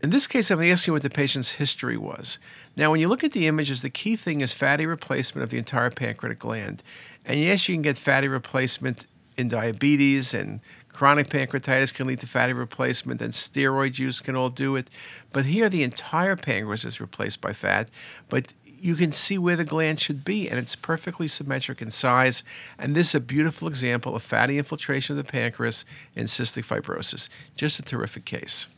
In this case, I'm asking what the patient's history was. Now, when you look at the images, the key thing is fatty replacement of the entire pancreatic gland. And yes, you can get fatty replacement in diabetes and chronic pancreatitis can lead to fatty replacement and steroid use can all do it. But here the entire pancreas is replaced by fat, but you can see where the gland should be and it's perfectly symmetric in size. And this is a beautiful example of fatty infiltration of the pancreas in cystic fibrosis. Just a terrific case.